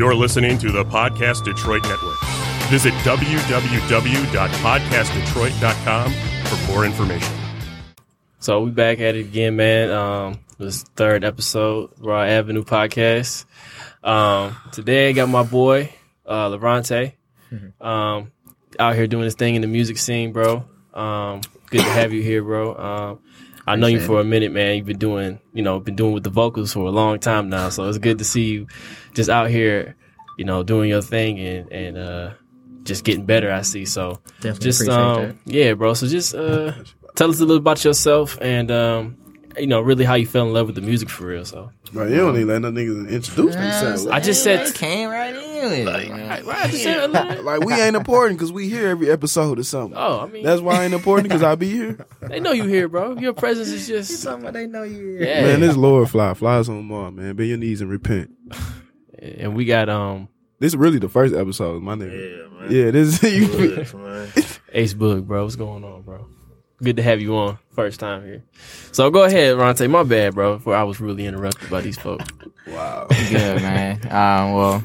You're listening to the Podcast Detroit Network. Visit www.podcastdetroit.com for more information. So we back at it again, man. Um, this third episode, Raw Avenue podcast. Um, today I got my boy, uh, Levante, um, out here doing his thing in the music scene, bro. Um, good to have you here, bro. Um, I know you for a minute, man. You've been doing, you know, been doing with the vocals for a long time now. So it's good to see you just out here, you know, doing your thing and, and, uh, just getting better. I see. So Definitely just, appreciate um, yeah, bro. So just, uh, tell us a little about yourself and, um, you know, really how you fell in love with the music for real. So Bro, you don't even let no niggas introduce themselves. I just said, They came right in with it. man. right, I said, like we ain't important because we here every episode or something. oh, I mean, That's why I ain't important because I be here. they know you here, bro. Your presence is You just, talking about they know you. yeah. Man, this Lord fly flies on Mars, man. Bend your knees and repent. And we got, um, This is really the first episode, my nigga. Yeah, man. Yeah, this you. Good, man. Ace Boog, bro. What's going on, bro? Good to have you on. First time here. So go ahead, Ronte. My bad, bro. Before I was really interrupted by these folks. wow. Good man. Um, well,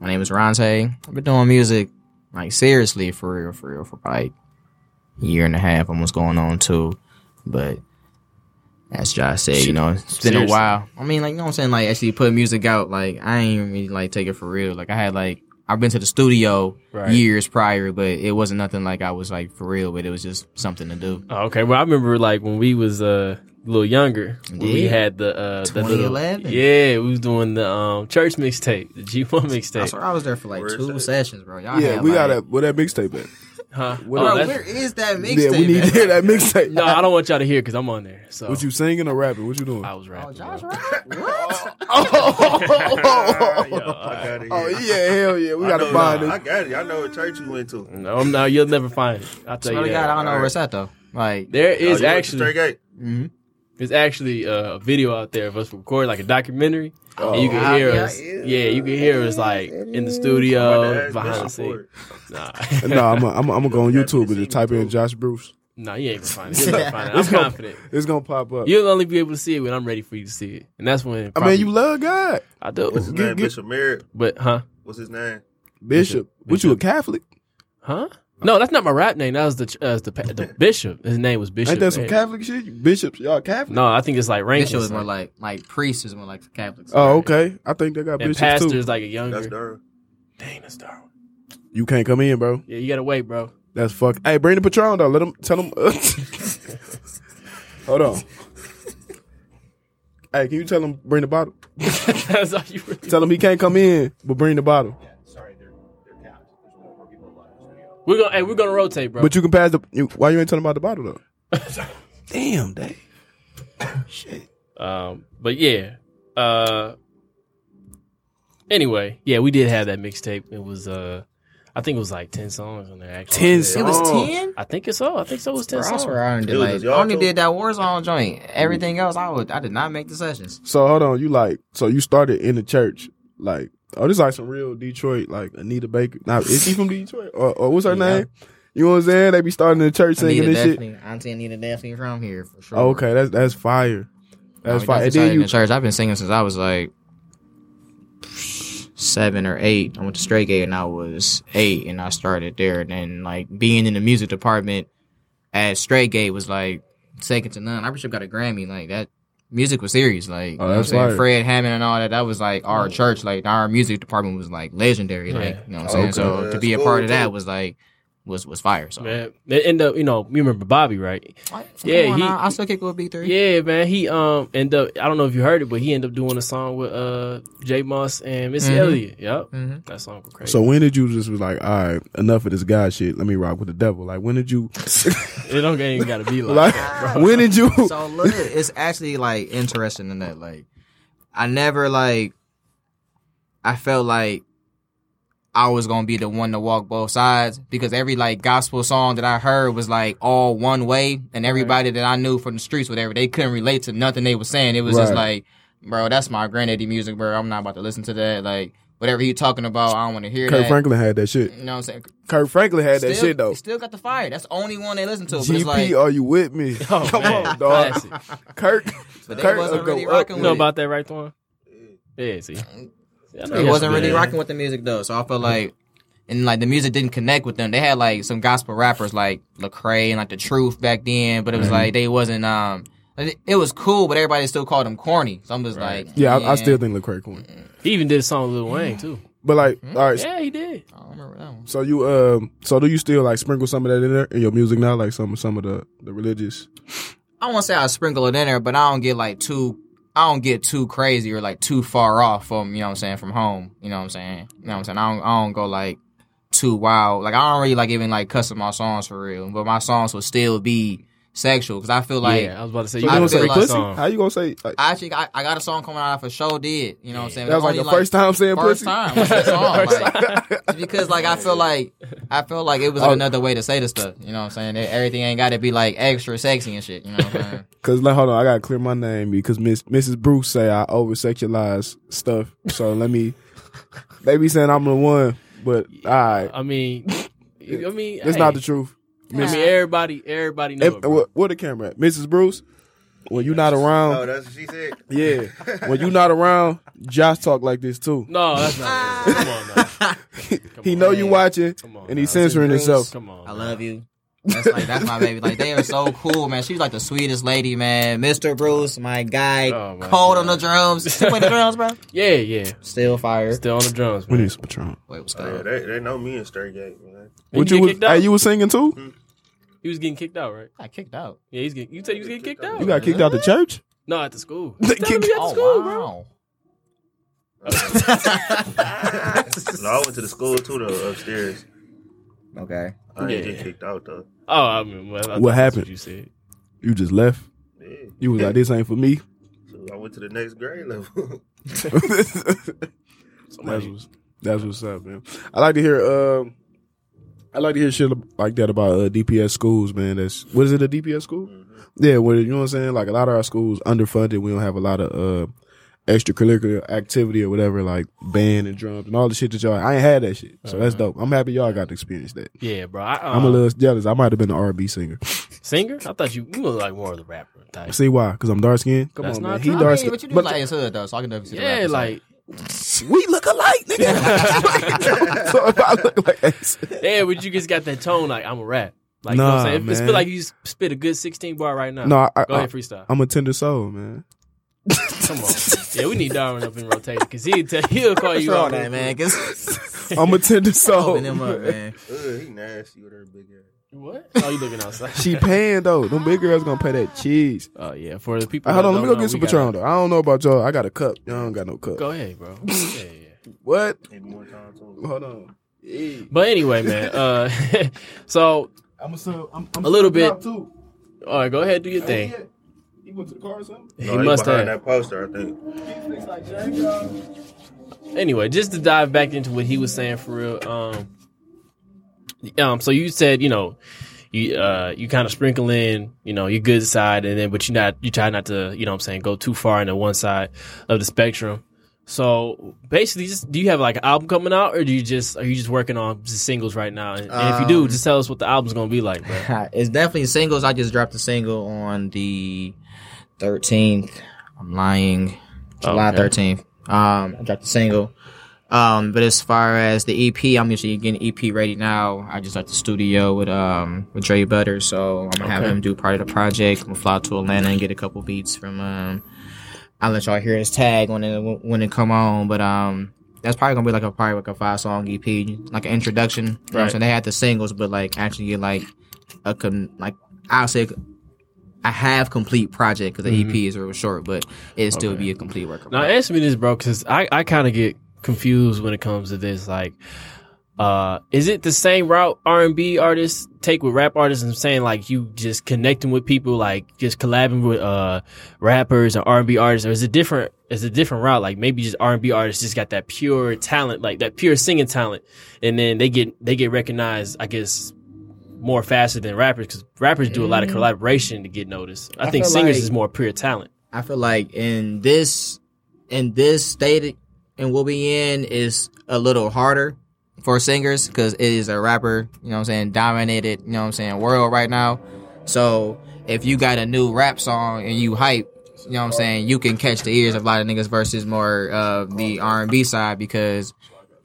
my name is Ronte. I've been doing music like seriously for real, for real, for like a year and a half, almost going on two. But as Josh said, you know, it's been Seriously. a while. I mean, like you know what I'm saying, like actually put music out. Like I ain't really like take it for real. Like I had like I've been to the studio Right. years prior, but it wasn't nothing like I was like for real. But it was just something to do. Oh, okay. Well, I remember like when we was uh, a little younger, when we had the uh, the little 2011. yeah, we was doing the um church mixtape, the G one mixtape. I mixtape, swear I was there for like Where's two sessions, bro. Y'all Yeah, had, we like, got that. Where that mixtape at? Huh? What Oh. Bro, where is that mixtape? Yeah, we need to hear that mixtape. no, I don't want y'all to hear because I'm on there. So What you singing or rapping? What you doing? I was Oh, rapping. Josh, bro. right? oh, Yo, I got it. oh yeah, hell yeah. We I gotta know- find it. I got it. I know what church you went to. No, no, you'll never find it. I'll tell Swear you to that. God, I don't know where it's at though. Like, there is Oh, is you went to actually Straight Gate. mm-hmm. There's actually uh, a video out there of us recording like a documentary. and you can Oh, hear yeah, us. yeah. Yeah, you can hear us like in the studio, behind the scenes. for it. Nah, No, I'm gonna I'm I'm go on YouTube and just type in Josh Bruce. nah, you ain't gonna find it. You'll never find it. I'm It's gonna- confident. It's gonna pop up. You'll only be able to see it when I'm ready for you to see it, and that's when. I mean, you love God, I do. What's his Get- name? get- Bishop Merritt. But huh? What's his name? Bishop. What you a Catholic? Huh? No, that's not my rap name. That was the uh, the, the bishop. His name was Bishop. Ain't that some Man. Catholic shit? Bishops, y'all Catholic? No, I think it's like ranking. Bishop is more like like priest is more like Catholics. Oh, okay. I think they got and bishops pastor too. is like a younger. That's Durham. Dang, that's Darwin. You can't come in, bro. Yeah, you gotta wait, bro. That's fuck. Hey, bring the patron though. Let him tell him. Hold on. Hey, can you tell him bring the bottle? that's all you really. Tell him he can't come in, but bring the bottle. We're gonna. Hey, we're gonna rotate, bro. But you can pass the. You, why you ain't telling about the bottle though? Damn, Dave. Shit. Um, but yeah. Uh, anyway, yeah, we did have that mixtape. It was uh, I think it was like ten songs on there. Actually, Ten It was ten. I think it's so. I think so. It was ten Bro, I songs. swear I only did It was like just I y'all only two? did that Warzone joint. Everything else, I would I did not make the sessions. So hold on, you like so you started in the church, like oh this is like some real Detroit, like Anita Baker. Now is she from Detroit or, or what's her Yeah. name? You know what I'm saying? They be starting the church singing Anita this shit. definitely, Auntie Anita definitely from here for sure. Oh, okay, that's that's fire. That's No, fire. And then in you the church. I've been singing since I was like seven or eight. I went to Straight Gate and I was eight, and I started there. And then like being in the music department at Straight Gate was like second to none. I wish I got a Grammy. Like that music was serious. Like oh, you know what I'm that's saying? fire. Fred Hammond and all that. That was like our church. Like our music department was like legendary. Like you know what I'm oh, saying. Okay. So Yeah, to be a that's part cool, of that too. was like was was fire. So Man, they end up. You know, you remember Bobby, right? Come Yeah, on he- now. I still kick with B three. Yeah, man. He um end up. I don't know if you heard it, but he ended up doing a song with uh J Moss and Missy Mhm. Elliott. Yep, Mhm. that song was crazy. so when did you just was like, all right, enough of this God shit. Let me rock with the devil. Like when did you it don't even gotta be like, like that, when did you so look, it's actually like interesting in that like I never like I felt like I was gonna be the one to walk both sides because every like gospel song that I heard was like all one way, and everybody that I knew from the streets, whatever, they couldn't relate to nothing they was saying. It was just like, bro, that's my granddaddy music, bro. I'm not about to listen to that. Like whatever he talking about, I don't want to hear Kirk that. Franklin had that shit. You know what I'm saying? Kirk Franklin had that shit though. Still got the fire. That's the only one they listen to. But GP, it's like, are you with me? Oh, Come man. on, dog. Classic. Kirk, But they Kirk wasn't will really up rocking You with know it. about that, right, Thorne? Yeah, see. I know He wasn't really rocking with the music though, so I feel like, and like the music didn't connect with them. They had like some gospel rappers like Lecrae and like the Truth back then, but it was like they wasn't. um it, it was cool, but everybody still called them corny. So I'm just Right. like, Yeah, I, I still think Lecrae corny. He even did a song with Lil Wayne too. But like, all right. Yeah, he did. I don't remember that one. So you um, so do you still like sprinkle some of that in there in your music now, like some some of the the religious? I won't say I sprinkle it in there, but I don't get like too. I don't get too crazy or like too far off from you know what I'm saying from home. You know what I'm saying. You know what I'm saying. I don't. I don't go like too wild. Like I don't really like even like cussing my songs for real, but my songs will still be sexual because I feel like yeah, I was about to say. So You you I gonna say like pussy? song. How you gonna say? Like, I actually I, I got a song coming out for show did. You know what I'm saying? that was like the Only, first time saying First pussy. time. What's that song? Like, because like I feel like I feel like it was Oh. another way to say the stuff. You know what I'm saying? That Everything ain't got to be like extra sexy and shit. You know what I'm saying? Cause like, hold on, I gotta clear my name because Miss Mrs. Bruce say I over sexualize stuff. So let me. they be saying I'm the one, but all right, I mean, I mean, that's hey, not the truth. I mean, everybody, everybody know. And, it, bro. what, what the camera at? Mrs. Bruce, when you not around, Oh, that's what she said. yeah, when you not around, Josh talk like this too. No, that's not. it. Come on, now. Come He on, know man. you watching, Come on, and he's censoring himself. Come on, I man. love you. That's like that's my baby. Like they are so cool, man. She's like the sweetest lady, man. Mr. Bruce, my guy, Oh, my cold God. on the drums. You play the drums, bro? Yeah, yeah. Still fire. Still on the drums, We need some Patron. Wait, what's uh, Oh, yeah, good? they, they know me in Straight Gate, man. He What get you was? kicked? Hey, you was singing too? Hmm. He was getting kicked out, right? I kicked out. Yeah, he's getting. You said you was getting kicked out. You got kicked out the church? No, at the school. They Tell kicked- you at the Oh school, bro. No, I went to the school too, though, upstairs. Okay. I didn't Yeah. get kicked out, though. Oh, I mean, well, I thought What that's happened? you said. You just left. Yeah. You was like, this ain't for me. So I went to the next grade level. that's, what's, that's what's up, man. I like to hear. Um, I like to hear shit like that about uh, DPS schools, man. That's what is it? A DPS school? Yeah, well, you know what I'm saying. Like a lot of our schools underfunded. We don't have a lot of uh, extracurricular activity or whatever, like band and drums and all the shit that y'all. I ain't had that shit, so that's dope. I'm happy y'all got to experience that. Yeah, bro. I, I'm a um, little jealous. I might have been an R&B singer. singer. I thought you you look like more of the rapper type. See why? Because I'm dark skinned. Come That's on, not man. true. He I I dark mean, skinned. but you do But like his hood though, so I can definitely see the Yeah, rap, so. like we look alike, nigga. so if I look like Ace, yeah, but you just got that tone. Like I'm a rap. Like you know what I'm saying. It- It's man. feel like you spit a good 16 bar right now. no, I, Go I, ahead, freestyle. I'm a tender soul, man. Come on. Yeah, we need Darwin up in rotation because he'll tell, he'll call you wrong out, that, man? Cause I'm a tender soul. open him up, man. Ugh, he nasty with her big ass. What? Oh, you looking outside? She paying though. Them big girls gonna pay that cheese. Oh yeah, for the people. Hey, hold on, let me go know, get some Patron though. I don't know about y'all. I got a cup. Y'all don't got no cup. Go ahead, bro. Yeah, yeah. What? Need more time too. Hold on. But anyway, man. Uh, so I'm a sub. I'm, I'm A little bit. too. all right, go ahead, do your thing. He went to the car or something. He No, must behind have. that poster, I think. anyway, just to dive back into what he was saying for real. Um, um, so you said, you know, you uh, you kind of sprinkle in, you know, your good side, and then but you not you try not to, you know, what I'm saying, go too far into one side of the spectrum. So basically, just do you have like an album coming out, or do you just are you just working on just singles right now? And, and if you do, Um, just tell us what the album's gonna be like, bro. it's definitely singles. I just dropped a single on the 13th. I'm lying. July Okay. 13th. Um, I dropped a single. Um, but as far as the EP, I'm usually getting EP ready now. I just at the studio with um with Dre Butter, so I'm gonna have him do part of the project. I'm gonna fly to Atlanta and get a couple beats from um. I'll let y'all hear his tag when it when it come on, but um. That's probably gonna be like a probably like a five song EP, like an introduction. You know what Right. saying? They had the singles, but like actually get like a con- like I'll say a have complete project because the EP is real short, but it still Okay. be a complete work. Now answer me this, bro, because I, I kind of get confused when it comes to this. Like, uh, is it the same route R and B artists take with rap artists I'm saying like you just connecting with people, like just collabing with uh rappers and R and B artists, or is it different? Is it a different route? Like maybe just R and B artists just got that pure talent, like that pure singing talent, and then they get they get recognized, I guess. More faster than rappers because rappers do a lot of mm-hmm. collaboration to get noticed. I, I think feel singers like- is more pure talent. I feel like in this in this state and we'll be in is a little harder for singers because it is a rapper, you know what I'm saying, dominated, you know what I'm saying, world right now. So if you got a new rap song and you hype, you know what I'm saying, you can catch the ears of a lot of niggas versus more of the R&B side because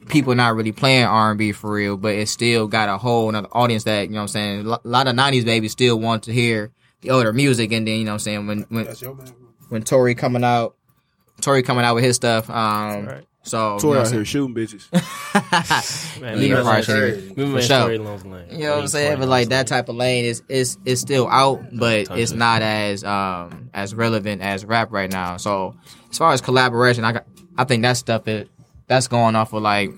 people not really playing R&B for real, but it still got a whole another audience that, you know what I'm saying, a lot of 90s babies still want to hear the older music and then, you know what I'm saying, when when when Tory coming out, Tory coming out with his stuff, um Right. so Tory out here shooting bitches. saying? Man, Yeah, leave probably it alone. should. Leave For man sure. Lane. You know what I'm saying? But like that type of lane is is is still out, but it's it. not as um as relevant as rap right now. So as far as collaboration, I got I think that stuff it that's going off of like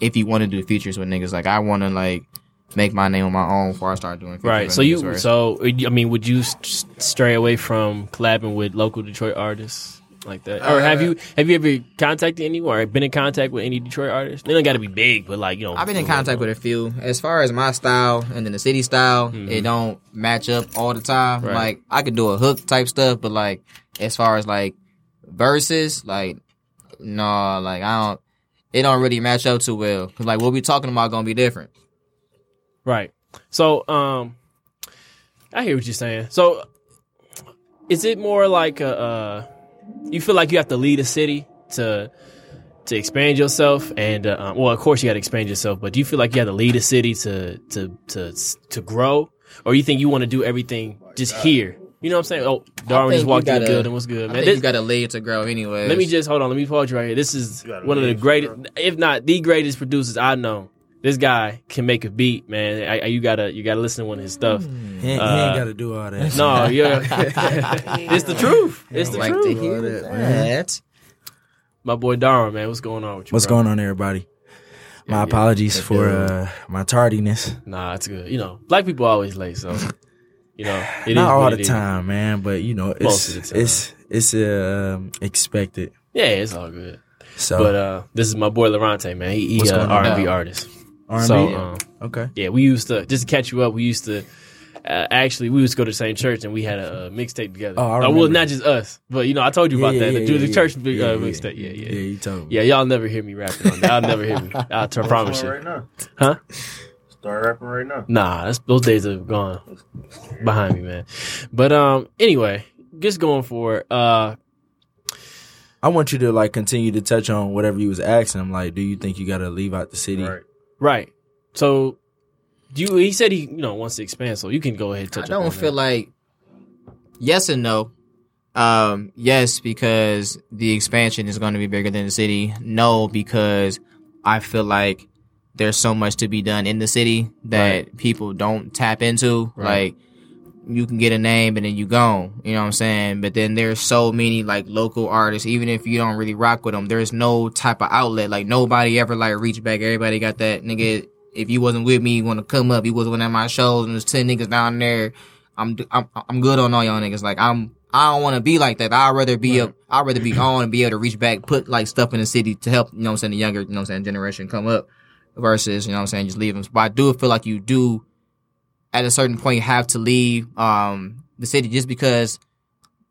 if you want to do features with niggas, like I want to like make my name on my own before I start doing features Right. So you, where- so I mean, would you s- stray away from collabing with local Detroit artists like that, or have Uh, you have you ever contacted anyone or been in contact with any Detroit artists? They don't got to be big, but like you know, I've been in contact with a few. As far as my style and then the city style, it don't match up all the time. Mm-hmm. Right. Like I could do a hook type stuff, but like as far as like verses, like no, like I don't. It don't really match up too well because like what we talking about gonna be different. Right. So, um, I hear what you're saying. So, is it more like a, uh, you feel like you have to lead a city to to expand yourself, and uh, um, well, of course you got to expand yourself, but do you feel like you have to lead a city to to to to grow, or you think you want to do everything just here? You know what I'm saying? Oh, Darwin think just you walked in the gotta- building. What's good, I man? think This- you got to lead to grow anyway. let me just hold on. Let me pause you right here. This is one of the greatest, if not the greatest producers I know. This guy can make a beat, man. I, I- you gotta you gotta listen to one of his stuff. He, ain't- he Uh, ain't got to do all that. No, yeah, it's the truth. It's the like truth. to hear that, that. My boy Darwin, man, what's going on with you? What's bro? going on, everybody? My yeah. apologies for uh, my tardiness. Nah, it's good. You know, black people always late, so you know, it is Not all the it is. time, man, but you know, it's Most of it's it's um, expected. Yeah, it's all good. So But uh, this is my boy Lorante, man. He, he What's uh, R and B artist. R&B. So um, okay, yeah, we used to just to catch you up. We used to. Uh, actually, we used to go to the same church and we had a, uh mixtape together. Oh, I Uh, well, not just us, but you know, I told you about Yeah, that. yeah, the, yeah, the yeah. church Yeah, uh, yeah. mixtape. Yeah, yeah, yeah, you told me. Yeah, y'all never hear me rapping on that. I'll never hear me. I'll t- promise you. right now. Huh? Start rapping right now. Nah, that's, those days are gone behind me, man. But um, anyway, just going for it. Uh, I want you to like continue to touch on whatever you was asking him. Like, do you think you got to leave out the city? Right. right. So, do you? He said he, you know, wants to expand. So you can go ahead and I touch. up don't on feel that. like yes and no. Um, yes, because the expansion is going to be bigger than the city. No, because I feel like there's so much to be done in the city that people don't tap into. Right. Like you can get a name and then you gone. You know what I'm saying? But then there's so many like local artists, even if you don't really rock with them, there's no type of outlet. Like nobody ever like reach back. Everybody got that nigga. If you wasn't with me, you want to come up. You wasn't one at my shows, and there's ten niggas down there. I'm I'm I'm good on all y'all niggas. Like I'm I don't want to be like that. I'd rather be up. I'd rather be on and be able to reach back, put like stuff in the city to help. You know what I'm saying? The younger, you know what I'm saying, generation come up versus you know what I'm saying just leave them. But I do feel like you do at a certain point have to leave um the city just because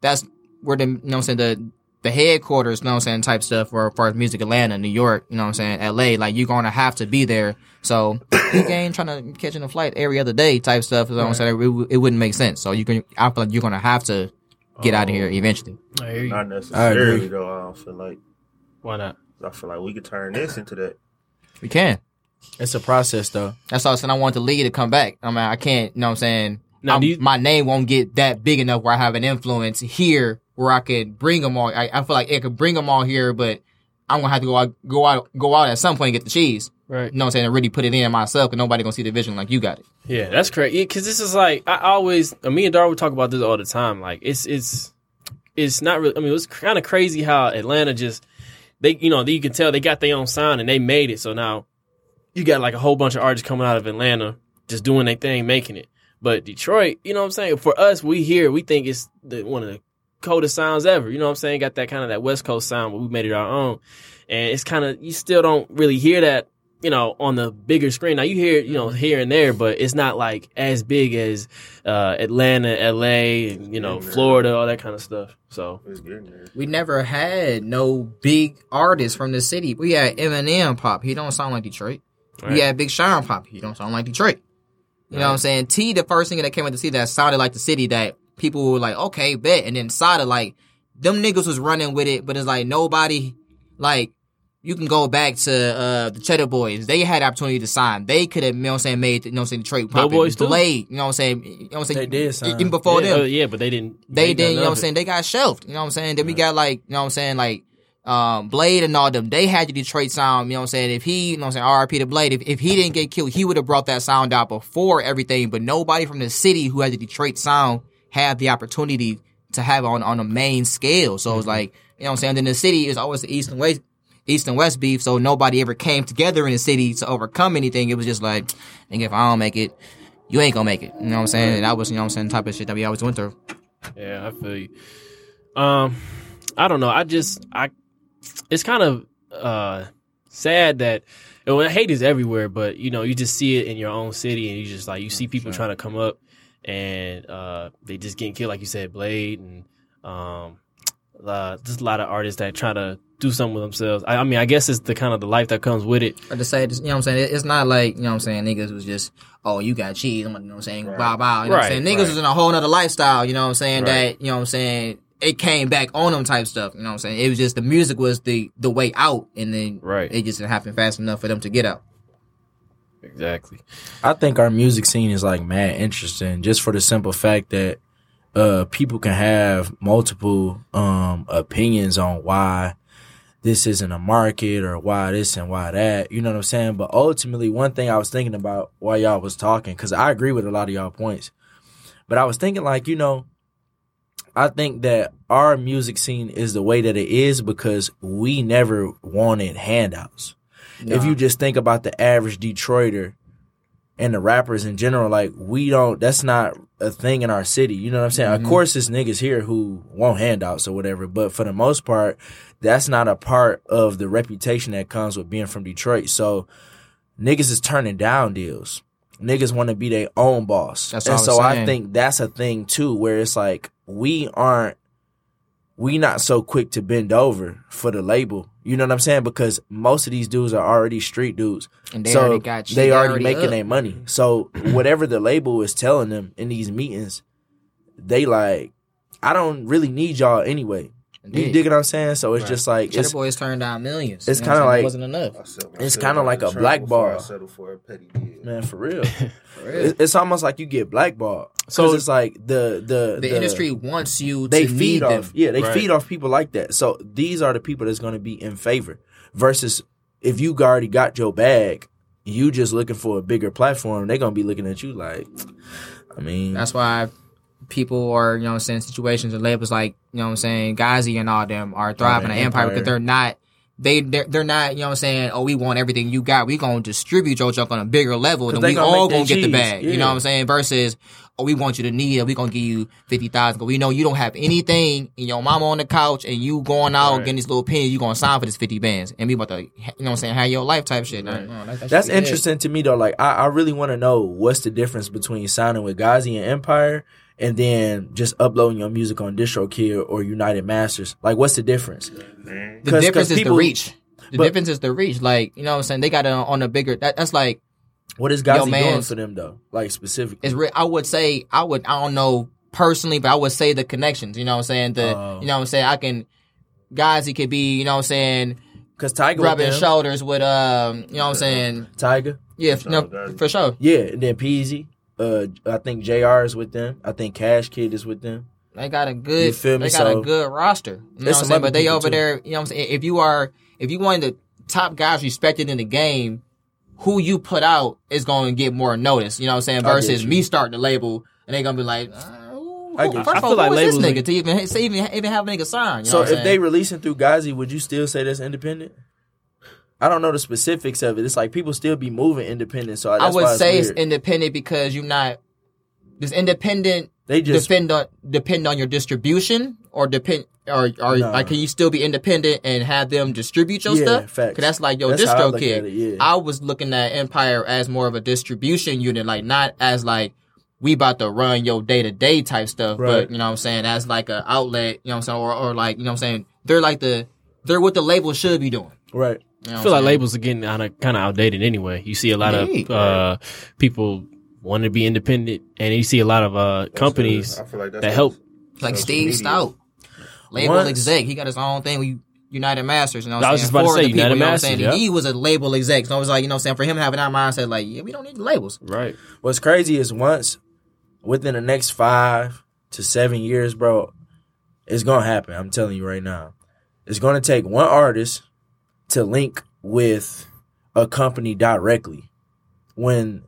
that's where the you know what I'm saying the the headquarters, you know what I'm saying, type stuff for as far as music Atlanta, New York, you know what I'm saying, LA, like you're gonna have to be there. So you ain't trying to catch in a flight every other day type stuff, you know what I'm saying? It, it wouldn't make sense. So you can I feel like you're gonna have to get out of here eventually. I hear you. Not agree. necessarily though. I don't feel like. Why not? I feel like we could turn this into that. We can. It's a process, though. That's all I said. I want the league to come back. I mean, I can't, you know what I'm saying? Now, I'm- you- my name won't get that big enough where I have an influence here where I could bring them all. I, I feel like it could bring them all here, but I'm going to have to go out, go out, go out at some point and get the cheese. Right. You know what I'm saying? And really put it in myself and nobody going to see the vision like you got it. Yeah, that's correct. Because this is like I always, uh, me and Darwin talk about this all the time. Like it's it's it's not really. I mean, it was kind of crazy how Atlanta just they you know you can tell they got their own sound and they made it. So now you got like a whole bunch of artists coming out of Atlanta just doing their thing, making it. But Detroit, you know what I'm saying? For us, we here, we think it's the, one of the coldest sounds ever. You know what I'm saying? Got that kind of that West Coast sound, but we made it our own. And it's kind of you still don't really hear that you know, on the bigger screen. Now you hear, you know, here and there, but it's not like as big as uh, Atlanta, LA, and, you know, Florida, all that kind of stuff. So It's getting there. We never had no big artists from the city. We had Eminem pop. He don't sound like Detroit. Right. We had Big Sean pop. He don't sound like Detroit. You know what I'm saying? T, the first thing that came with the city that sounded like the city that people were like, okay, bet. And then Sada, like, them niggas was running with it, but it's like nobody like you can go back to uh the Cheddar Boys. They had opportunity to sign. They could have, you know what I'm saying, made you know what I'm saying Detroit pop. Boys too? Blade, you know what I'm saying? You know what I'm saying? They did sign. Even before yeah, them uh, yeah, but they didn't. they didn't, you know what I'm saying? They got shelved. You know what I'm saying? Then we got like, you know what I'm saying, like um Blade and all them. They had the Detroit sound, you know what I'm saying? If he, you know what I'm saying, RRP to Blade, if, if he didn't get killed, he would have brought that sound out before everything. But nobody from the city who had the Detroit sound had the opportunity to have it on on a main scale. So it's like, you know what I'm saying? Then the city is always the east and west East and West beef, so nobody ever came together in the city to overcome anything. It was just like, nigga, if I don't make it, you ain't gonna make it. You know what I'm saying? And that was, you know what I'm saying, type of shit that we always went through. Yeah, I feel you. Um, I don't know. I just I, it's kind of uh sad that well, hate is everywhere, but you know you just see it in your own city, and you just like you see people trying to come up, and uh they just getting killed, like you said, Blade, and um, uh, just a lot of artists that try to do something with themselves. I, I mean, I guess it's the kind of the life that comes with it. Or to say, you know what I'm saying? It's not like, you know what I'm saying, niggas was just, oh, you got cheese. I'm, you know what I'm saying? Bow, bow. You know what I'm saying? Niggas right. was in a whole nother lifestyle, you know what I'm saying? Right. That, you know what I'm saying? It came back on them type stuff, you know what I'm saying? It was just the music was the, the way out, and then Right. it just didn't happen fast enough for them to get out. Exactly. I think our music scene is like mad interesting just for the simple fact that uh people can have multiple um opinions on why this isn't a market or why this and why that. You know what I'm saying? But ultimately one thing I was thinking about while y'all was talking, because I agree with a lot of y'all points. But I was thinking like, you know, I think that our music scene is the way that it is because we never wanted handouts. If you just think about the average Detroiter and the rappers in general, like we don't that's not a thing in our city. You know what I'm saying? Of course there's niggas here who want handouts or whatever, but for the most part, that's not a part of the reputation that comes with being from Detroit. So niggas is turning down deals. Niggas want to be their own boss. That's and what I was so I think that's a thing too, where it's like we aren't we not so quick to bend over for the label. You know what I'm saying? Because most of these dudes are already street dudes. And they so already got you. they They already, already making their money. So whatever the label is telling them in these meetings, they like, I don't really need y'all anyway. You Indeed. dig what I'm saying? So it's just like Cheddar it's Boys turned down millions. it's You know what kinda like- It wasn't enough. I sell It's kinda like a trunk black bar. settle for a petty deal. man for real. For real. It- it's almost like you get blackballed. So- So it's like the the The, industry wants you they to feed need off them. yeah they Right. feed off people like that so these are the people that's going to be in favor versus if you already got your bag you just looking for a bigger platform they're going to be looking at you like i mean That's why people are, you know what I'm saying, situations and labels like, you know what I'm saying, Ghazi and all them are thriving at Empire Empire. because they're not they they're, they're not, you know what I'm saying, oh we want everything you got. We gonna distribute your junk on a bigger level and we gonna all gonna get the cheese, bag. You know what I'm saying? Versus oh we want you to need it, we gonna give you fifty thousand. We know you don't have anything and your mama on the couch and you going out Right. getting these little pennies, you gonna sign for this fifty bands. And we about to you know what I'm saying, have your life type shit. No, that- that that's be interesting to me though like i, I really want to know what's the difference between signing with Ghazi and empire and then just uploading your music on distrokid or united masters like what's the difference The 'Cause- difference 'cause is people- the reach. The but- difference is the reach. Like, you know what I'm saying? They got it on, on a bigger that, that's like what is Ghazi doing mans- for them though like specifically it's re- I would say I would I don't know personally, but I would say the connections. You know what I'm saying? The Oh. you know what I'm saying? I can guys he could be, you know what I'm saying, because tiger rubbing them, shoulders with um, you know what I'm saying? tiger Yeah, no, for sure. Yeah, and then Peezy. Uh, I think Jr. is with them. I think Cash Kidd is with them. They got a You good feel me? they got a good roster. You know what I'm saying? But they over too. there, you know what I'm saying? If you are if you one of the top guys respected in the game, who you put out is going to get more notice. You know what I'm saying? Versus me starting the label and they gonna be like, uh, I who, get first of all, feel like who is this labels nigga to even even even have a nigga sign? You know so what if I'm they saying? releasing through Ghazi, would you still say that's independent? I don't know the specifics of it. It's like people still be moving independent. So I would why it's say it's independent because you're not. Does independent they just depend on depend on your distribution or depend or or Nah. like can you still be independent and have them distribute your Yeah, stuff? facts. Cause that's like your That's distro kid. it, yeah. I was looking at Empire as more of a distribution unit, like not as like we about to run your day to day type stuff, Right. but you know what I'm saying, as like an outlet, you know what I'm saying, or, or like, you know what I'm saying, they're like the they're what the label should be doing. right. You know I feel like labels are getting kind of kind of outdated anyway. You see a lot Indeed. of uh, people want to be independent, and you see a lot of uh, companies I feel like that help. like social Steve media. Stoute. label Once- exec. He got his own thing. We United Masters. You know, what I I'm was saying? just about to say, the people, United you know what Masters, saying? He was a label exec. So I was like, you know, what I'm saying for him having that mindset, like, yeah, we don't need labels. Right. What's crazy is once within the next five to seven years, bro, it's gonna happen. I'm telling you right now. It's gonna take one artist to link with a company directly. When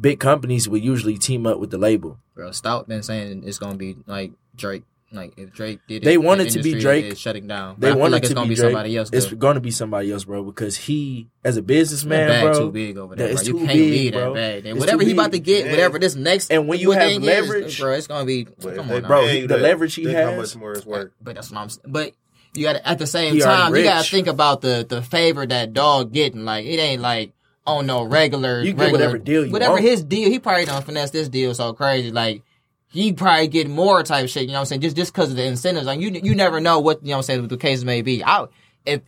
big companies would usually team up with the label. Bro, Stoute been saying it's gonna be like Drake. Like if Drake did it, They the want it to be Drake. is shutting down. They I feel want like it it's to gonna be be Drake. somebody else. It's gonna be somebody else, bro, because he, as a businessman, bag bro, too big over there. that Bro. is You too can't big, leave bro. that bag. And It's whatever too he about to get, Yeah. whatever this next, And when you what have thing is, leverage- bro, it's gonna be. But come if on, they now. Bro, pay he- the leverage he think how has- much more it's worth. But that's what I'm. saying. But you got at the same He time, you gotta think about the the favor that dog getting. Like it ain't like oh no regular. You get regular, whatever deal you whatever want. his deal. He probably don't finesse this deal so crazy. Like he probably get more type shit. You know what I'm saying? Just just because of the incentives. Like you you never know what you know what I'm saying the case may be. I if.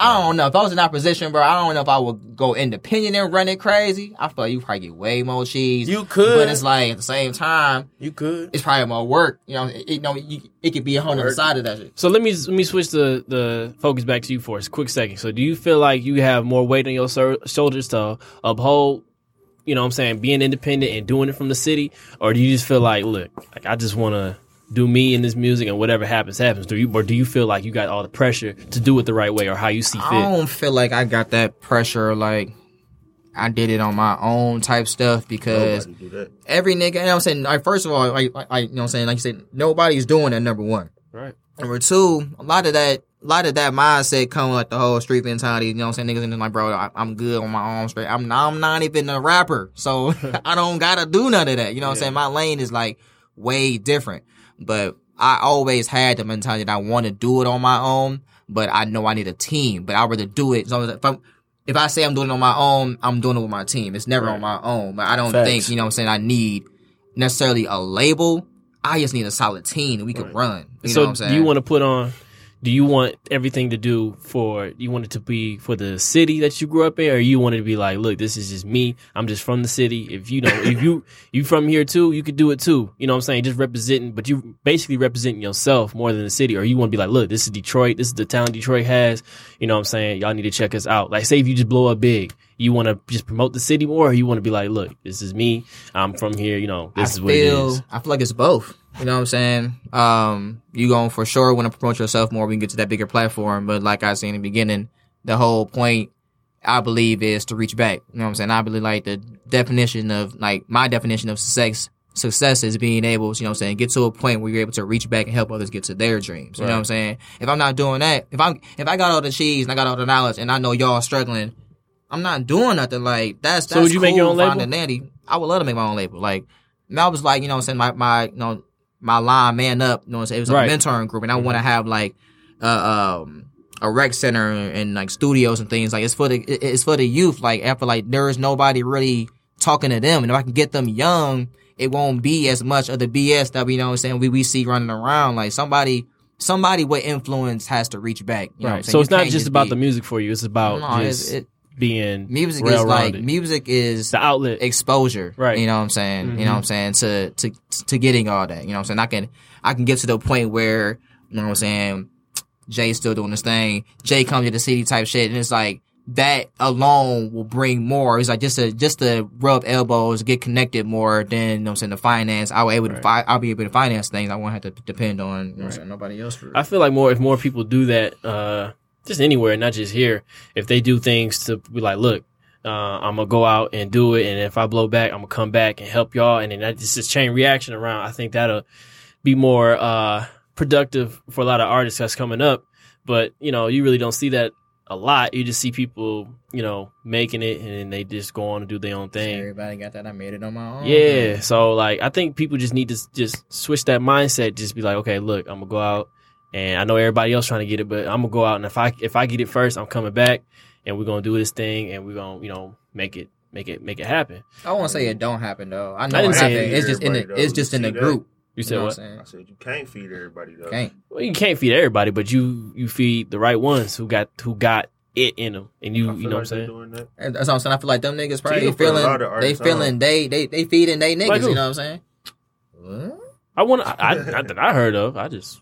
I don't know. If I was in that position, bro, I don't know if I would go independent and run it crazy. I feel like you probably get way more cheese. You could. But it's like at the same time, you could. it's probably more work. You know, it, you know, you, it could be a whole other side of that shit. So let me let me switch the the focus back to you for a quick second. So do you feel like you have more weight on your sur- shoulders to uphold, you know what I'm saying, being independent and doing it from the city, or do you just feel like, look, like I just want to do me in this music and whatever happens happens? Do you or do you feel like you got all the pressure to do it the right way or how you see fit I don't feel like I got that pressure. Like I did it on my own type stuff because Nobody do that. every nigga. You know what I'm saying? Like first of all, like, like like, you know what I'm saying? Like you said, nobody's doing that. Number one. Right. Number two, a lot of that, a lot of that mindset come with the whole street mentality. You know what I'm saying? Niggas and then like, bro, I, I'm good on my own straight. I'm I'm not even a rapper, so I don't gotta do none of that. You know what I'm saying? My lane is like way different. But I always had the mentality that I want to do it on my own, but I know I need a team. But I'd rather do it. So if I'm if I say I'm doing it on my own, I'm doing it with my team. It's never on my own. But I don't Facts. think, you know what I'm saying, I need necessarily a label. I just need a solid team that we can run. You know so what I'm saying? do you want to put on? Do you want everything to do for? You want it to be for the city that you grew up in, or you want it to be like, look, this is just me. I'm just from the city. If you know, if you you from here too, you could do it too. You know what I'm saying? Just representing, but you basically representing yourself more than the city. Or you want to be like, look, this is Detroit. This is the town Detroit has. You know what I'm saying? Y'all need to check us out. Like, say if you just blow up big, you want to just promote the city more, or you want to be like, look, this is me. I'm from here. You know, this I is what feel, it is. I feel like it's both. You know what I'm saying? Um, you going for sure want to promote yourself more. We can get to that bigger platform. But like I said in the beginning, the whole point I believe is to reach back. You know what I'm saying? I believe like the definition of like my definition of success success is being able to, you know what I'm saying, get to a point where you're able to reach back and help others get to their dreams. You know what I'm saying? If I'm not doing that, if I'm if I got all the cheese and I got all the knowledge and I know y'all struggling, I'm not doing nothing like that's that's So would you make your cool, own label? fine and. I would love to make my own label. Like I was like, you know what I'm saying, my my you know, my line man up, you know what I'm saying? It was a Right. mentoring group and I want to have like uh um a rec center and like studios and things like it's for the it's for the youth like after like there is nobody really talking to them and if I can get them young it won't be as much of the BS that we you know what I'm saying we we see running around like somebody somebody with influence has to reach back you know what I'm Right. So it's not can't just about be- the music for you. It's about no, it's, just it, being music is like music is the outlet. exposure. Right. Mm-hmm. You know what I'm saying? You know what I'm saying? To to to getting all that. You know what I'm saying? I can I can get to the point where, you know what I'm saying, Jay's still doing this thing. Jay comes to the city type shit and it's like that alone will bring more. It's like just to just to rub elbows, get connected more than you know what I'm saying the finance. I will able to fi- I'll be able to finance things. I won't have to depend on you know what I'm saying, nobody else for I feel like more if more people do that, uh, just anywhere, not just here. If they do things to be like, look, uh, I'm gonna go out and do it, and if I blow back, I'm gonna come back and help y'all, and then that just this chain reaction around. I think that'll be more uh, productive for a lot of artists that's coming up. But you know, you really don't see that a lot. You just see people, you know, making it, and then they just go on and do their own thing. Everybody got that. I made it on my own. Yeah. So like I think people just need to just switch that mindset. Just be like, okay, look, I'm gonna go out and I know everybody else trying to get it, but I'm gonna go out and if I if I get it first, I'm coming back and we're gonna do this thing and we're gonna, you know, make it make it make it happen. I won't say it don't happen though. I know I didn't it say happened. It's just in the Everybody, it's though. just in the that? group. You said know what? I'm? I said you can't feed everybody though. Can't. Well, you can't feed everybody, but you you feed the right ones who got who got it in them, and you you know like what I'm saying. Doing that. That's what I'm saying. I feel like them niggas probably you can put a feeling lot they feeling they they they feeding they niggas. Like you know what I'm saying? What? I want I, I that I heard of. I just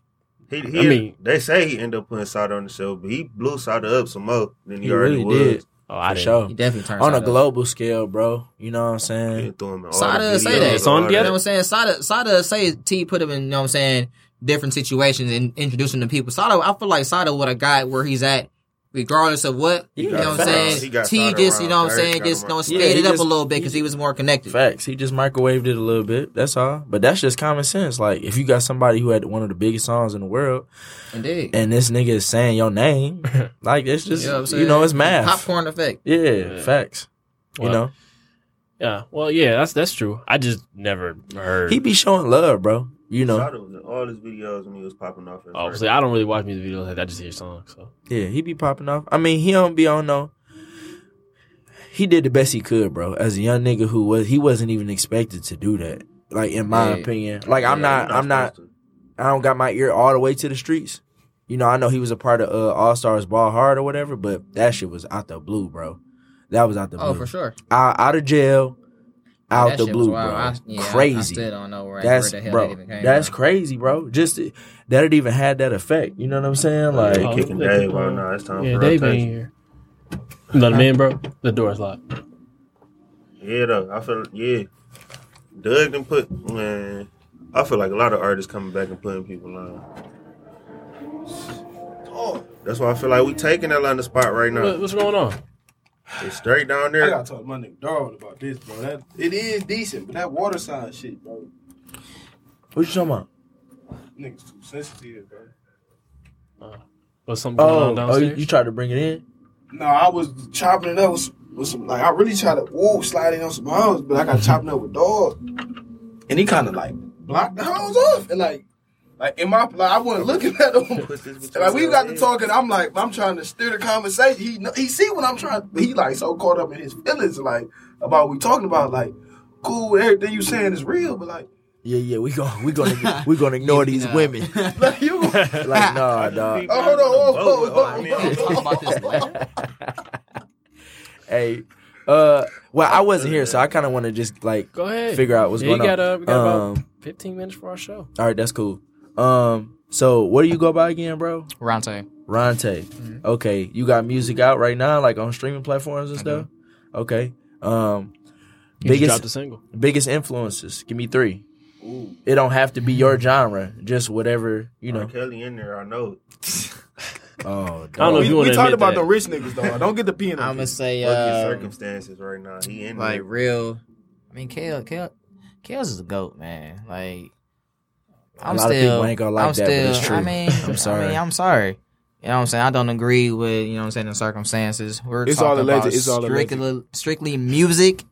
He, he, I mean- they say he ended up putting Sada on the show, but he blew Sada up some more than he, He already really was. did. Oh, I For didn't. sure. He definitely turned On a Sada up. global scale, bro. You know what I'm saying? He threw him in all Sada say that. It's on You know what I'm saying? Sada, Sada say T put him in, you know what I'm saying, different situations and introducing the people. Sada, I feel like Sada would have got where he's at, regardless of what. He You know what I'm saying? He got T Sada just, you know what I'm saying, just, got you know, him spade Yeah, he it up just- a little bit because he was more connected. Facts. He just microwaved it a little bit. That's all. But that's just common sense. Like if you got somebody who had one of the biggest songs in the world, Indeed. and this nigga is saying your name, like it's just You know you know it's math. Popcorn effect. Yeah, Yeah. facts. you know Yeah. Well, yeah, that's that's true. I just never heard. he be showing love, bro. You know, Sada all his videos when he was popping off. at first. Obviously, I don't really watch music videos. like I just hear songs. So yeah, he be popping off. I mean, he don't be on no. He did the best he could, bro. As a young nigga who was, he wasn't even expected to do that. Like in my Yeah. opinion, like I'm Yeah, not, you're I'm not, supposed I don't got my ear all the way to the streets. You know, I know he was a part of uh, All Stars Ball Hard or whatever, but that shit was out the blue, bro. That was out the blue. Oh, for sure. Out, out of jail, out That the blue, bro. I, yeah, I- I, crazy. still don't know where, that's the hell bro. that even came That's from. crazy, bro. Just that it even had that effect. You know what I'm saying? Oh, like, Yeah, Oh, kicking Dave people- out now. It's time yeah, for Dave ain't rotation. here. Let him in, bro. The door's locked. Yeah, though. I feel yeah. Doug done put man. I feel like a lot of artists coming back and putting people on. That's why I feel like we taking that on the spot right now. What's going on? It's straight down there. I there. gotta talk to my nigga Darwin about this, bro. That it is decent, but that water sign shit, bro. what you talking about? Niggas too sensitive, bro. Uh, What's something going on Oh, oh, you, downstairs? you tried to bring it in? No, I was chopping it up with, with some like I really tried to whoa slide in on some hoes, but I got chopping up with dog, and he kind of like blocked the hoes off, and like like in my like I wasn't looking at him. Put this with And, like we got to talking, I'm like I'm trying to steer the conversation. He he see what I'm trying. He like so caught up in his feelings, like about what we talking about. Like cool, everything you saying is real, but like Yeah, yeah. We gonna we gonna we gonna ignore these Yeah. women. like you. Like, nah, dog. Oh, hold on, hold on, hold on, hold on. Talk about this later. Hey, uh, well, I wasn't here, so I kind of want to just like Go ahead. figure out what's Yeah, going you got, on. uh, we got about um, 15 minutes for our show. all right, that's cool. Um, so what do you go by again, bro? Ronte. Ronte. Mm-hmm. Okay, you got music out right now, like on streaming platforms and I stuff. Okay. Um, You just biggest dropped a single. biggest influences. Give me three. Ooh. It don't have to be your genre, just whatever you R. know. Kelly in there, I know. Oh, I don't know if We, we talked about that. the rich niggas though. Don't get the P in I'm gonna say, uh, circumstances right now. He in like there. real. I mean, Kale, Kale, Kale's is the goat, man. Like, A I'm lot of still, people ain't gonna like I'm that, but still, it's true. I mean, I'm sorry. I mean, I'm sorry. You know what I'm saying? I don't agree with, you know what I'm saying, the circumstances. We're It's all talking alleged. about It's all alleged. strictly, strictly music.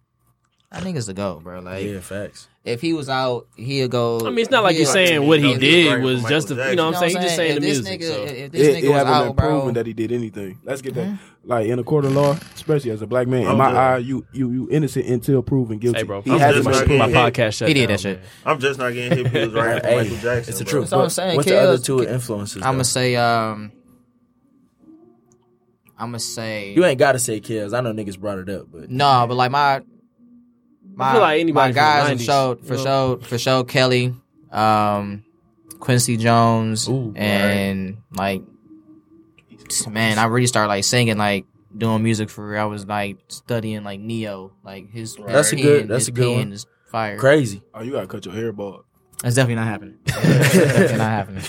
I think it's the goat, bro. Like, yeah, facts. if he was out, he'd go. I mean, it's not like you're he'd- saying what he did was for just, Michael the, you know what I'm saying? He's just saying if the this music. Nigga, so. If this It, nigga it was haven't out, been bro. proven that he did anything. Let's get that. Mhm. Like in a court of law, especially as a black man, in my yeah. eye, you you you innocent until proven guilty. Hey, bro, he I'm hasn't just not my, getting my hit. podcast shut He did down, that shit. man. I'm just not getting hit because right for Hey, Michael Jackson. It's the truth. That's what I'm saying, What's Kale- the other two influences? I'm gonna say, um, I'm gonna say, You ain't gotta say kills. I know niggas brought it up, but no, but like my, my, feel like anybody my from the guys for 90s, sure, for you know? sure, for sure, Kelly, um, Quincy Jones, Ooh, and like, man, I really started like singing, like doing music for real. I was like studying like Ne-Yo, like his. his That's a good- that's a good one. is Fire. crazy. Oh, you gotta cut your hair bald. That's definitely not happening. Definitely not happening.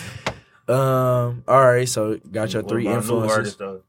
Um. All right. So got your What three about new influences. artists, though?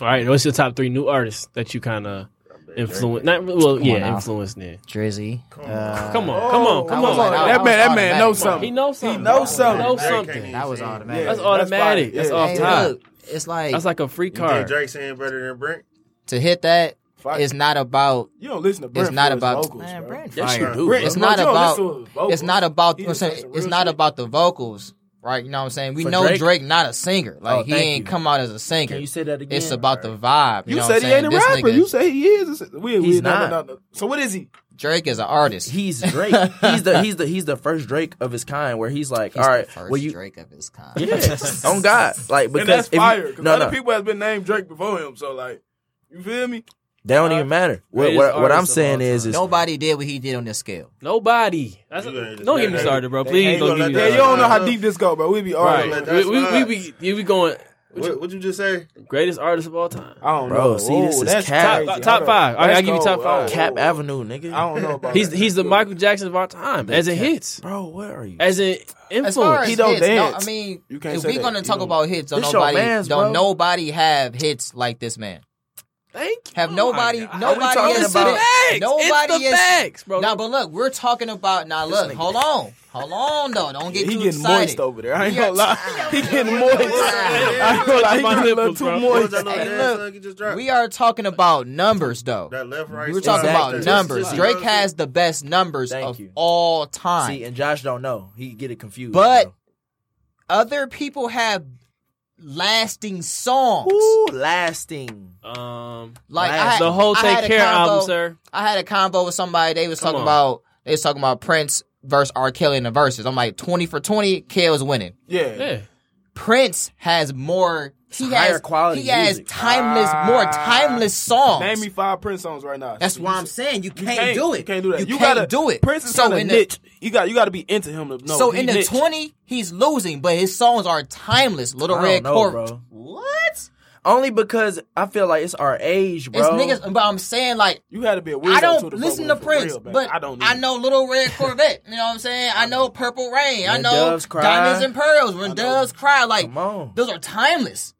All right, what's your top three new artists that you kind of I bet influence? Drake. Not well, Come yeah, influence then. Drizzy. Come on. Uh, Come on, come on, come that on. like- that, man, that man automatic. knows He something. knows something. knows something. He knows something. That was sing. automatic. That's automatic. fire. That's off Hey, top. look, it's like That's like a free You think card. Drake saying better than Brent? to hit that. Fire. It's not about. you don't listen to Brent It's not about. vocals, man. Brent Yes, you do. Brent- It's not you don't about. listen to his vocals. It's not about. He what's just saying, say some it's not about the vocals, right? You know what I'm saying? We For know Drake? Drake? not a singer. Like Oh, he ain't you. come out as a singer. Can you say that again? It's about the vibe. You, You know said what he I'm ain't a? This rapper. nigga- You say he is. We, we, He's no, no, not. no, no. So what is he? Drake is an artist. He's Drake. he's the he's the he's the first Drake of his kind. Where he's like, He's all right, the first well you. Drake of his kind. Yes, on God, like because and that's if you- fire. Because no, other people has been named Drake before him. So like, you feel me? That don't even matter. What, what, what I'm saying is, is Nobody did what he did on this scale. Nobody. That's a, don't get me started, bro. Please don't get me Yeah, you don't know how deep this go, bro. We be alright. Right. We, we, we, be, you be going. What would you just say? Greatest artist of all time. I don't bro, know. see, this Whoa, is Cap. Top, top five. I'll give you top five. Cap Avenue, nigga. I don't know about He's that. he's the Michael Jackson of our time, as it hits, Bro, where are you? as an influence. As far as He don't hits, dance. No, I mean, You can't if we're gonna talk about hits, nobody, don't nobody have hits like this man. Thank you. Have nobody, oh nobody is about facts. nobody it's the is facts, bro. Now, nah, but look, we're talking about now. Nah, look, hold on, hold on, though. Don't get too he getting excited. moist over there. I ain't gonna lie, he getting moist. I ain't gonna lie, he getting a little too moist. Hey, look, we are talking about numbers, though. That left, right. We're talking exactly. about numbers. Drake has the best numbers Thank of you. all time. See, and Josh don't know. He get it confused. But bro. other people have lasting songs. Ooh, lasting. Um, like last. had, the whole I Take Care combo, album, sir. I had a combo with somebody. They was Come talking on. about they was talking about Prince versus R. Kelly in the verses. I'm like twenty for twenty. K winning. Yeah. yeah. Prince has more he higher has, quality. He music. has timeless, ah. more timeless songs. Name me five Prince songs right now. That's why I'm saying you can't, you can't, do it. You can't do that. You, you gotta do it. Prince is so in niche. The, you got you got to be into him to know. So in the niche. twenty, he's losing, but his songs are timeless. Little Red Corvette. What? Only because I feel like it's our age, bro. It's niggas, but I'm saying like you had to be a weirdo. I don't to listen to Prince, real, but I don't. I know Little Red Corvette. you know what I'm saying? I know Purple Rain. When I know Diamonds and Pearls. When Doves Cry, like those are timeless.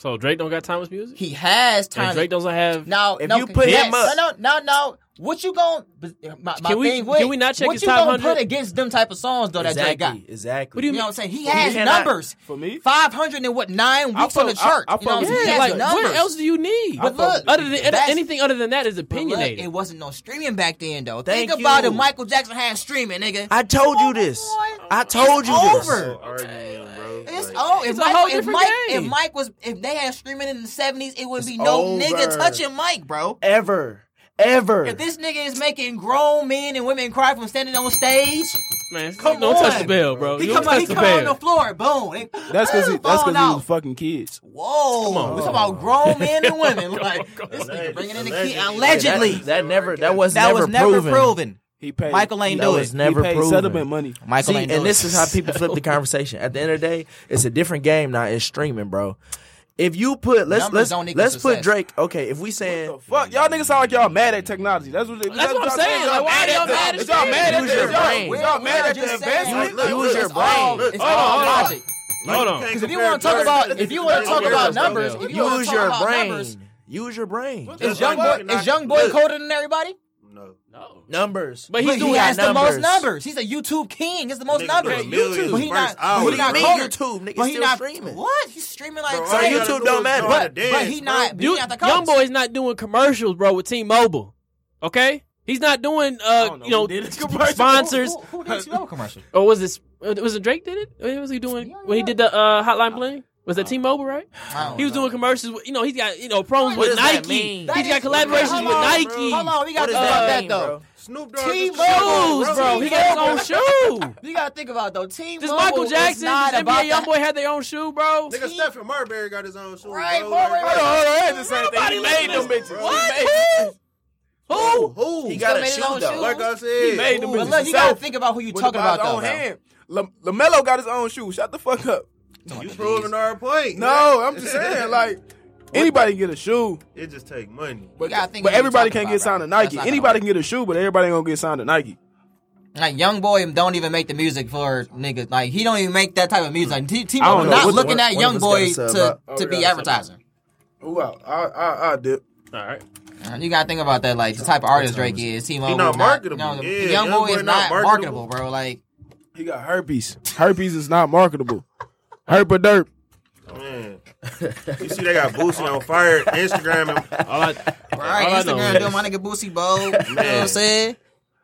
So Drake don't got time with music. He has time. Drake doesn't have. No, if no, you put him up, no, no, no. What you going? My, uh, my can we, thing with, can we not check what his you top? Put against them type of songs though exactly, that Drake got. Exactly. What do you, you mean? know what I'm saying? He has numbers. For me, five hundred and what nine weeks put, on the chart. I, I you know what I'm yeah, saying? Like, what else do you need? But look, other than anything other than that is opinionated. Look, it wasn't no streaming back then though. Thank Think you. about it. Michael Jackson had streaming, nigga. I told you this. I told you this. Over. It's, it's oh, if, a Mike, if Mike, if Mike, was, if they had streaming in the seventies, it would it's be no over. nigga touching Mike, bro. Ever, ever. If this nigga is making grown men and women cry from standing on stage, man, come don't on. touch the bell, bro. He you come, he come on the floor, boom. That's because he's that's because he was fucking kids. Whoa, come on. we talking about grown men and women. like this nigga bringing in the kid allegedly. That, never, that was that never was never proven. He paid. Michael ain't do it. was never he paid proven. settlement money. Michael See, ain't and this is how people flip the conversation. At the end of the day, it's a different game now. It's streaming, bro. If you put let's Numbers let's don't let's put. Drake. Okay, if we saying Fuck, y'all niggas sound like y'all mad at technology. That's what, that's what I'm saying. Like, why are y'all mad at y'all mad at Use your brain. Y'all mad at the advancement. Use your brain. It's hold on, all hold on. Because If you want to talk about if you want to talk about numbers, if you use talk your about brain. numbers, Use your brain. is young boy is young boy colder than everybody? No. Oh. Numbers, but, he's but he has numbers. the most numbers. He's a YouTube king. He's the most nigga numbers. YouTube, but he not. But he not YouTube. Nigga but he still not, streaming. What? He's streaming like bro, crazy. YouTube don't matter. But, dance, but he bro. not. Dude, he not the young boy's not doing commercials, bro, with T-Mobile. Okay, he's not doing. uh know, You know, did sponsors. Who, who, who did T-Mobile commercial? Or was this? Uh, was it Drake? Did it? What was he doing? Yeah, yeah. When he did the uh, Hotline Bling. Was that T-Mobile, right? He was know. doing commercials. With, you know, he's got you know problems with Nike. He's got collaborations with Nike. Hold on, we got to talk about that though. Snoop Dogg shoes, bro. bro. He got his own shoe. you gotta think about though. Team Does Michael Jackson, does NBA YoungBoy had their own shoe, bro? Nigga, Team... Stephon Marbury got his own shoe. Right, bro. Marbury. Hold on, hold on. That's the same Nobody thing. He made them bitches. What? Who? Who? He, he got a shoe though. Like I said, he made them bitches. But look, you gotta think about who you talking about though. Lamelo got his own shoe. Shut the fuck up. You're proving our point. No, I'm just saying, like anybody can get a shoe. It just take money. But, but everybody can't get signed right? to Nike. Anybody can get a shoe, but everybody ain't gonna get signed to Nike. Like young boy don't even make the music for niggas. Like he don't even make that type of music. Like, not looking at young boy to, about, oh, to be advertising. Well, I, I, I dip. All right. You gotta think about that, like the type of artist Drake is. He not marketable. Not, you know, yeah, young, boy, boy is not marketable. marketable, bro. Like he got herpes. Herpes is not marketable. Herpa Derp. Man. Mm. you see, they got Boosie on fire, Instagram. all right. all I, all Instagram doing my nigga Boosie bo. Man. You know what I'm saying?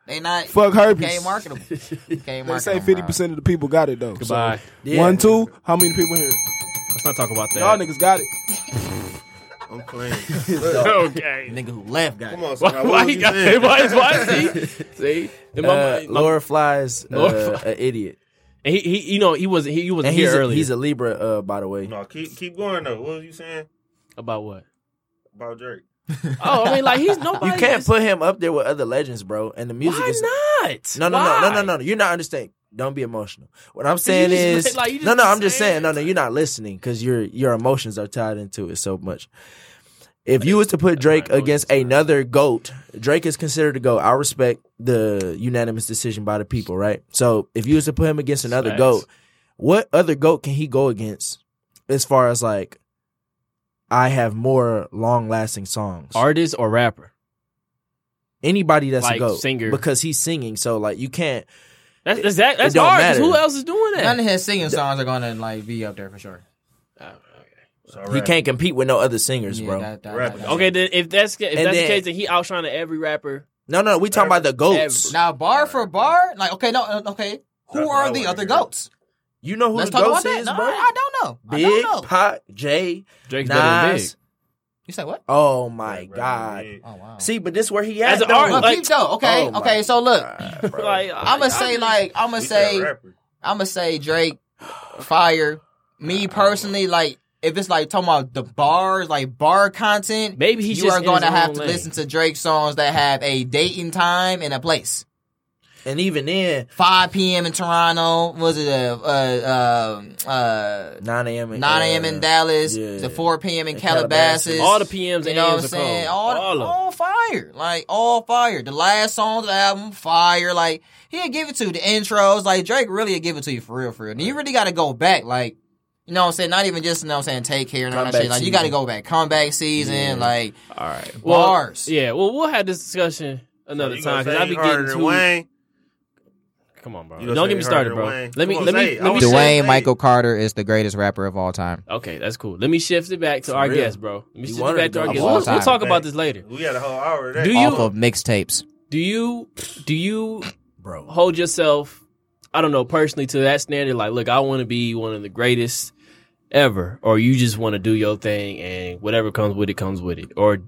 They not fuck herpes. Can't marketable. Can't marketable. They say fifty percent of the people got it though. Goodbye. So, yeah. One, two. How many people here? Let's not talk about that. Y'all niggas got it. I'm playing. okay. Nigga who left got Come on, son. Why, why he got it? Why, why, see? See? Uh, my, Laura Flies uh, Laura an idiot he he, you know, he wasn't he, he wasn't here he's a, earlier. he's a Libra, uh, by the way. No, keep keep going though. What was you saying about what? about Drake? Oh, I mean, like he's nobody. You can't is- put him up there with other legends, bro. And the music Why is not? no, no, no, no, no, no, no. You're not understanding. Don't be emotional. What I'm saying just- is, like, no, no. I'm just saying saying, no, no. You're not listening because your your emotions are tied into it so much. If you was to put Drake against another goat, Drake is considered a goat. I respect the unanimous decision by the people, right? So if you was to put him against another Facts. goat, what other goat can he go against as far as like I have more long lasting songs? artist or rapper. Anybody that's Like a goat singer. because he's singing. So like you can't. That's that's, that, that's don't hard. 'cause matter. Who else is doing that? None of his singing songs are gonna like be up there for sure. Oh. Okay. So He can't compete with no other singers, Yeah, bro. that- that- Rapper. that- Okay, then if that's if And that's then- the case, then he outshining every rapper. no, no, we talking about the goats. Now, bar for bar, like okay, no, uh, okay. Who That's what are the wanna other hear. goats? You know who Let's the talk goats about that. is, No, bro? I don't know. I Big, don't know. Pac, Jay, Drake's better than Big. Nas. You say what? Oh my Right, right, god. Oh wow. See, but this where he at As an though. art- Look, like- keep though. Okay, Oh my okay. So look, God, bro. Like, I'm gonna say like I'm gonna say. I'm gonna say Drake, fire. Me personally, like if it's like talking about the bars, like bar content, Maybe he's you just are going to have to lane. listen to Drake songs that have a date and time and a place. and even then, 5 p.m. in Toronto. Was it a uh, uh, uh, 9 a.m. in, 9 a.m. in uh, Dallas? yeah. To 4 p.m. in In Calabasas. Calabasas. all the PMs You and know what I'm AMs are saying? cold. All, All of them. all fire. Like, all fire. The last song of the album, fire. Like, he'll give it to you. The intros, like, Drake really will give it to you for real, for real. And you really got to go back, like, you know what I'm saying? Not even just, you know what I'm saying, take care and all that shit. Like, you got to go back. Comeback season, Yeah. like, All right. Well, Bars. Yeah. Well, we'll have this discussion another You time because say I be he getting than too. Wayne? Come on, bro. Don't get me started, bro. Wayne? Let me Come on, let me say let me was shift- Dwayne Dwayne Hey. Michael Carter is the greatest rapper of all time. Okay, that's cool. Let me shift it back to For our real. guest, bro. Let me shift it back to to our guest. We'll, we'll talk about this later. We got a whole hour of that. Do you- Off of mixtapes. Do you do you bro. hold yourself, I don't know, personally to that standard? Like, look, I want to be one of the greatest ever, or you just want to do your thing and whatever comes with it comes with it, or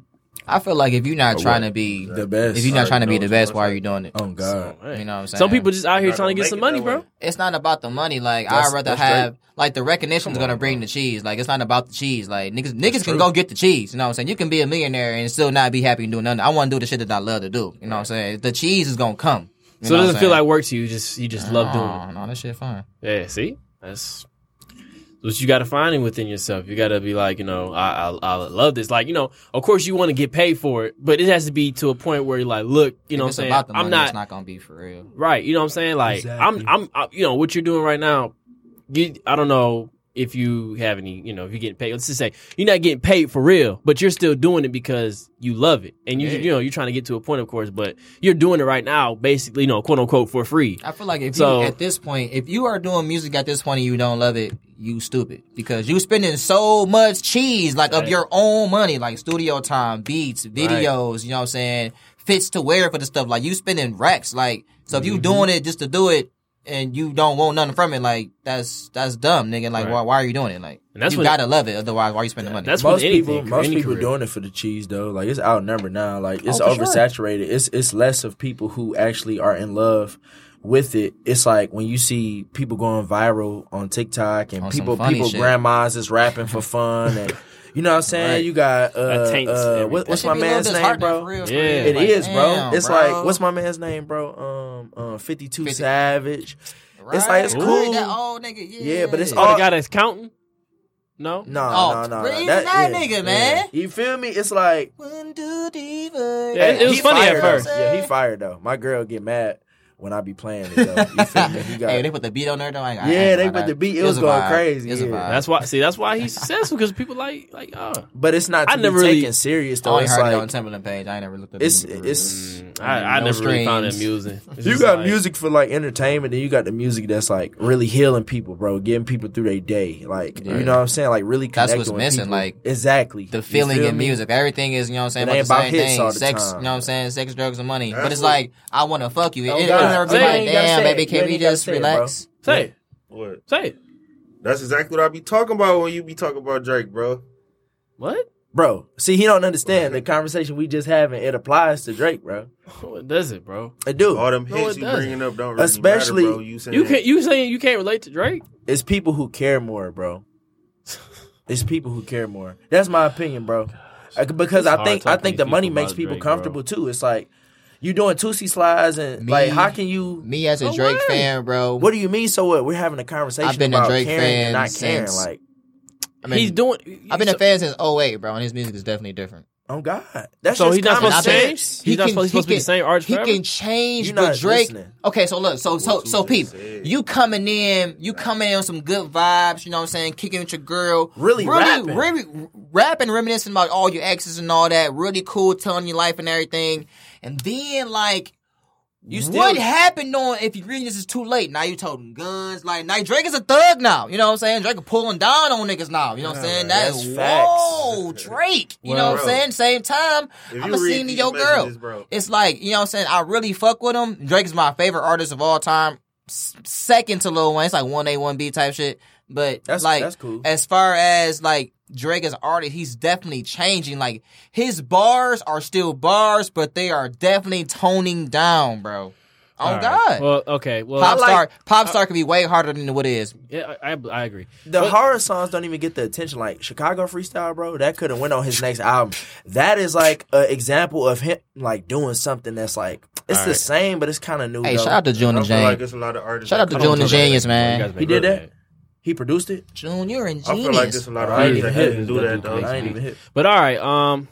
I feel like if you're not trying what? to be, The best. if you're not trying to be the best, why are you doing it? Oh god. So. You know what I'm saying? Some people just out here trying to get some money, bro. it's not about the money. Like That's- I'd rather that's have like the recognition's Come gonna on, bring bro. the cheese. Like it's not about the cheese. Like niggas, niggas can go get the cheese. You know what I'm saying? You can be a millionaire and still not be happy and doing nothing. I want to do the shit that I love to do. You know what I'm saying? The cheese is gonna come. So it doesn't feel like work to you. Just you just love doing it. No, no, that shit fine. Yeah, see, that's what you got to find it within yourself. You got to be like, you know, I, I I love this. Like, you know, of course you want to get paid for it, but it has to be to a point where you're like, look, you know, what I'm saying about the money, I'm not, It's not gonna be for real. right. You know what I'm saying? Like, Exactly. I'm I'm I, you know what you're doing right now. You, I don't know if you have any, you know, if you're getting paid. Let's just say you're not getting paid for real, but you're still doing it because you love it, and you Yeah. you know you're trying to get to a point, of course, but you're doing it right now, basically, you know, quote unquote, for free. I feel like if So- you at this point, if you are doing music at this point and you don't love it, you stupid because you spending so much cheese, like of your own money, like studio time, beats, videos. You know what I'm saying? Fits to wear for the stuff. Like you spending racks. Like so, if Mm-hmm. you doing it just to do it and you don't want nothing from it, like that's that's dumb, nigga. Like Right. why why are you doing it? Like And that's you gotta love it, otherwise why are you spending money? That's most with people, most people career. doing it for the cheese though. Like it's outnumbered now. Like it's Oh, for sure. oversaturated. It's it's less of people who actually are in love with it. It's like when you see people going viral on TikTok and On people people shit. grandmas is rapping for fun and you know what I'm saying. Right. You got uh, That uh what, what's my be a little man's name, bro? for real, Yeah. real. It Like, is, bro. damn, It's bro. like what's my man's name, bro? Um, uh, 52 50 Savage. right, it's like, it's right, cool. That old nigga, yeah, Yeah, but it's Oh, all- the guy that's counting? No, No, Oh, no, no. but no. even that nigga, man. You feel me? It's like One, two, three, four. Yeah, it- it was funny at first. Yeah, he fired though. My girl get mad when I be playing it though. You feel me? He got, hey, they put the beat on there though. I ain't- I Yeah, they put lie. the beat. It was a going crazy, was yeah. that's why. See, that's why he's successful because people like like oh. but it's not to I be never taken really- serious I though. only It's heard it on like Timberland page. I ain't never looked at it's the it's mm, I, I No never really found it streams. amusing. It's you got like- music for like entertainment, and you got the music that's like really healing people, bro. Getting people through their day, like Yeah. you know what I'm saying, like really That's connecting what's with missing, people. like, exactly the feeling feel in music. Everything is, you know what I'm saying, It about ain't the same hits thing. Sex, you know what I'm saying, sex, drugs, and money. But it's like, I want to fuck you. Oh, It, Oh, it'll be You like, ain't damn, say baby, can we just say it, relax? Say it. What? Say it. That's exactly what I be talking about when you be talking about Drake, bro. What? bro. See, he don't understand the conversation we just having. It applies to Drake, bro. What does it, bro? It do. All them hits it you doesn't. bringing up don't really Especially- matter, bro. You saying You can you saying you can't relate to Drake? It's people who care more, bro. It's people who care more. That's my opinion, bro. Because It's I think I think the money makes about people Drake, bro. comfortable too. It's like you doing Toosie slides and Me- like how can you? Me as a No Drake way. fan, bro. What do you mean? So what? We're having a conversation I've been a about Drake caring fan and not caring. Like, I mean, he's doing. I've been so, a fan since 08, bro, and his music is definitely different. oh God, that's So just he's not common supposed to change. sense. He's not can- supposed, supposed to be the same artist He forever. can change, You're but Drake. listening. Okay, so look, so so What so just peep, you coming in, you coming in with some good vibes. You know what I'm saying? Kicking with your girl, Really rapping. really rapping, reminiscing about all your exes and all that. Really cool, telling your life and everything. And then like. You still- what happened on if you reading this is too late? Now you told guns. Like now Drake is a thug now. You know what I'm saying? Drake pulling down on niggas now. You know what I'm saying? That That's is facts. whoa, Drake. You know what I'm saying? Same time, I'm a read scene to your girl. bro. It's like, you know what I'm saying? I really fuck with him. Drake is my favorite artist of all time. Second to Lil Wayne. It's like 1A, 1B type shit. But That's- like, that's cool. as far as like Drake as an artist, he's definitely changing. Like, his bars are still bars, but they are definitely toning down, bro. Oh, All right. God. Well, okay. Well, pop I like- star, pop star can be way harder than what it is. yeah, I, I, I agree. The But- horror songs don't even get the attention like Chicago Freestyle, bro. That could have went on his next album. That is like an example of him like doing something that's like it's the Alright. same, but it's kind of new. Hey, though. shout out to June I and feel like Jane. there's a lot of artists. Shout out to come June and Genius, man. He did look that? Bad. He produced it. June, you're a I feel like genius. there's a lot of I ain't artists even that hit can it. do that though. I ain't even hit. But all right, um,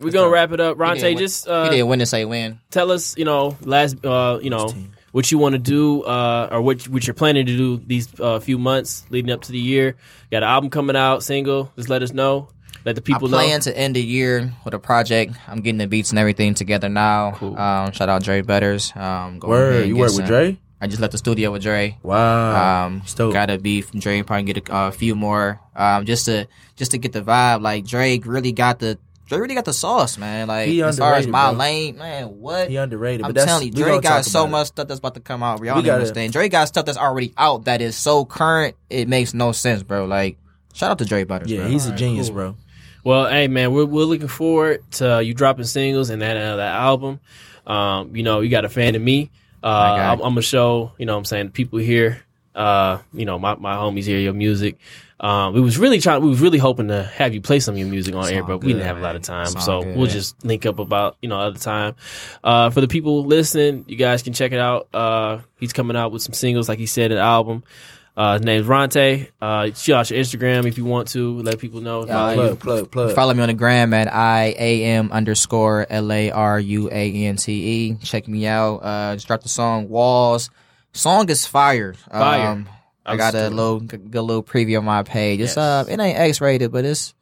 we're gonna wrap it up. He Ronte, did win- just he uh, did win to say win. tell us, you know, last, uh, you know, what you want to do, uh, or what what you're planning to do these uh, few months leading up to the year. Got an album coming out, single. Just let us know. Let the people I know. plan to end the year with a project. I'm getting the beats and everything together now. Cool. Um, shout out Dre Butters. Um, go ahead Word, and you get work with some- Dre? I just left the studio with Dre. Wow. Um, Stoked. got a beef from Dre. Probably get a, a few more. Um, just to just to get the vibe. Like Drake really got the Dre really got the sauce, man. Like He as far as my bro. lane, man, what? He underrated, I'm but telling you, Drake got so about it. much stuff that's about to come out. Y'all We don't understand. Drake got stuff that's already out that is so current. It makes no sense, bro. Like shout out to Dre Butters. Yeah, bro. he's a genius, bro. Well, hey man, we're we're looking forward to uh, you dropping singles and that uh, that album. Um, you know, you got a fan of me. Uh. I'm, I'm gonna show. You know, what I'm saying people here. Uh, you know, my my homies hear your music. Um, we was really trying. We was really hoping to have you play some of your music on air, but we didn't good, have a lot of time. So good. we'll just link up about you know other time. Uh, for the people listening, you guys can check it out. Uh, he's coming out with some singles, like he said, an album. Uh, his name's Ronte. Uh, shoot out your Instagram if you want to. Let people know. Plug, plug, plug. Follow me on the gram at I A M underscore L A R U A N T E. Check me out. Uh, just dropped the song Walls. Song is fire. Fire. Um, I got a little good little preview on my page. It's Yes. uh, it ain't X rated, but it's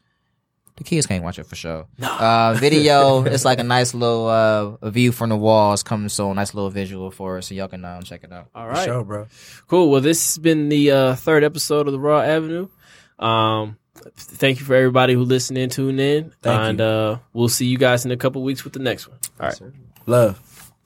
the kids can't watch it for sure. Uh, video. it's like a nice little uh a view from the walls coming soon. Nice little visual for us, so y'all can um, check it out. All right. For sure, bro. Cool. Well, this has been the uh, third episode of the Raw Avenue. Um, thank you for everybody who listened in, tuned in, Thank and you. uh, we'll see you guys in a couple weeks with the next one. All right. Love.